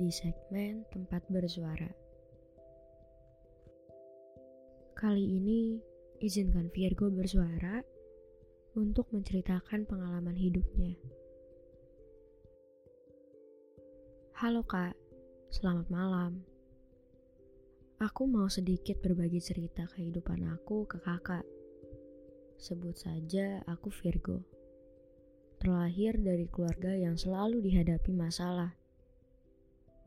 di segmen Tempat Bersuara. Kali ini, izinkan Virgo bersuara untuk menceritakan pengalaman hidupnya. Halo kak, selamat malam. Aku mau sedikit berbagi cerita kehidupan aku ke kakak. Sebut saja aku Virgo. Terlahir dari keluarga yang selalu dihadapi masalah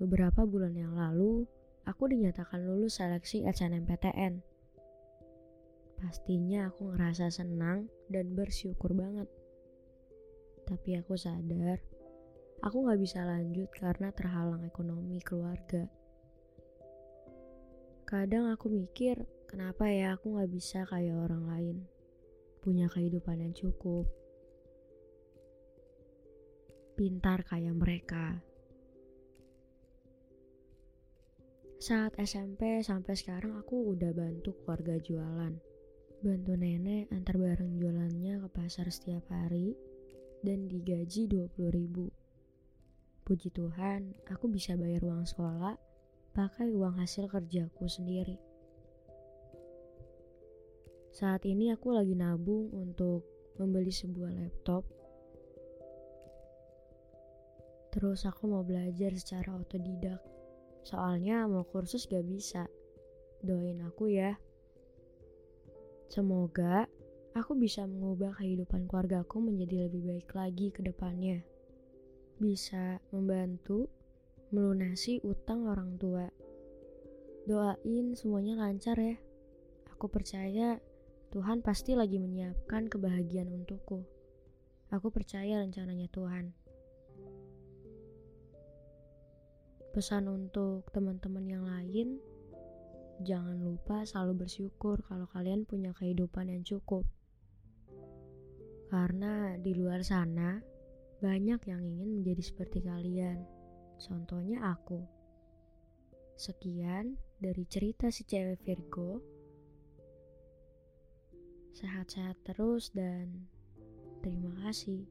Beberapa bulan yang lalu, aku dinyatakan lulus seleksi SNMPTN. Pastinya aku ngerasa senang dan bersyukur banget. Tapi aku sadar, aku gak bisa lanjut karena terhalang ekonomi keluarga. Kadang aku mikir, kenapa ya aku gak bisa kayak orang lain, punya kehidupan yang cukup, pintar kayak mereka. Saat SMP sampai sekarang aku udah bantu keluarga jualan. Bantu nenek antar barang jualannya ke pasar setiap hari dan digaji 20 ribu. Puji Tuhan, aku bisa bayar uang sekolah pakai uang hasil kerjaku sendiri. Saat ini aku lagi nabung untuk membeli sebuah laptop. Terus aku mau belajar secara otodidak Soalnya mau kursus gak bisa. Doain aku ya. Semoga aku bisa mengubah kehidupan keluargaku menjadi lebih baik lagi ke depannya. Bisa membantu melunasi utang orang tua. Doain semuanya lancar ya. Aku percaya Tuhan pasti lagi menyiapkan kebahagiaan untukku. Aku percaya rencananya Tuhan. Pesan untuk teman-teman yang lain, jangan lupa selalu bersyukur kalau kalian punya kehidupan yang cukup. Karena di luar sana banyak yang ingin menjadi seperti kalian. Contohnya aku. Sekian dari cerita si cewek Virgo. Sehat-sehat terus dan terima kasih.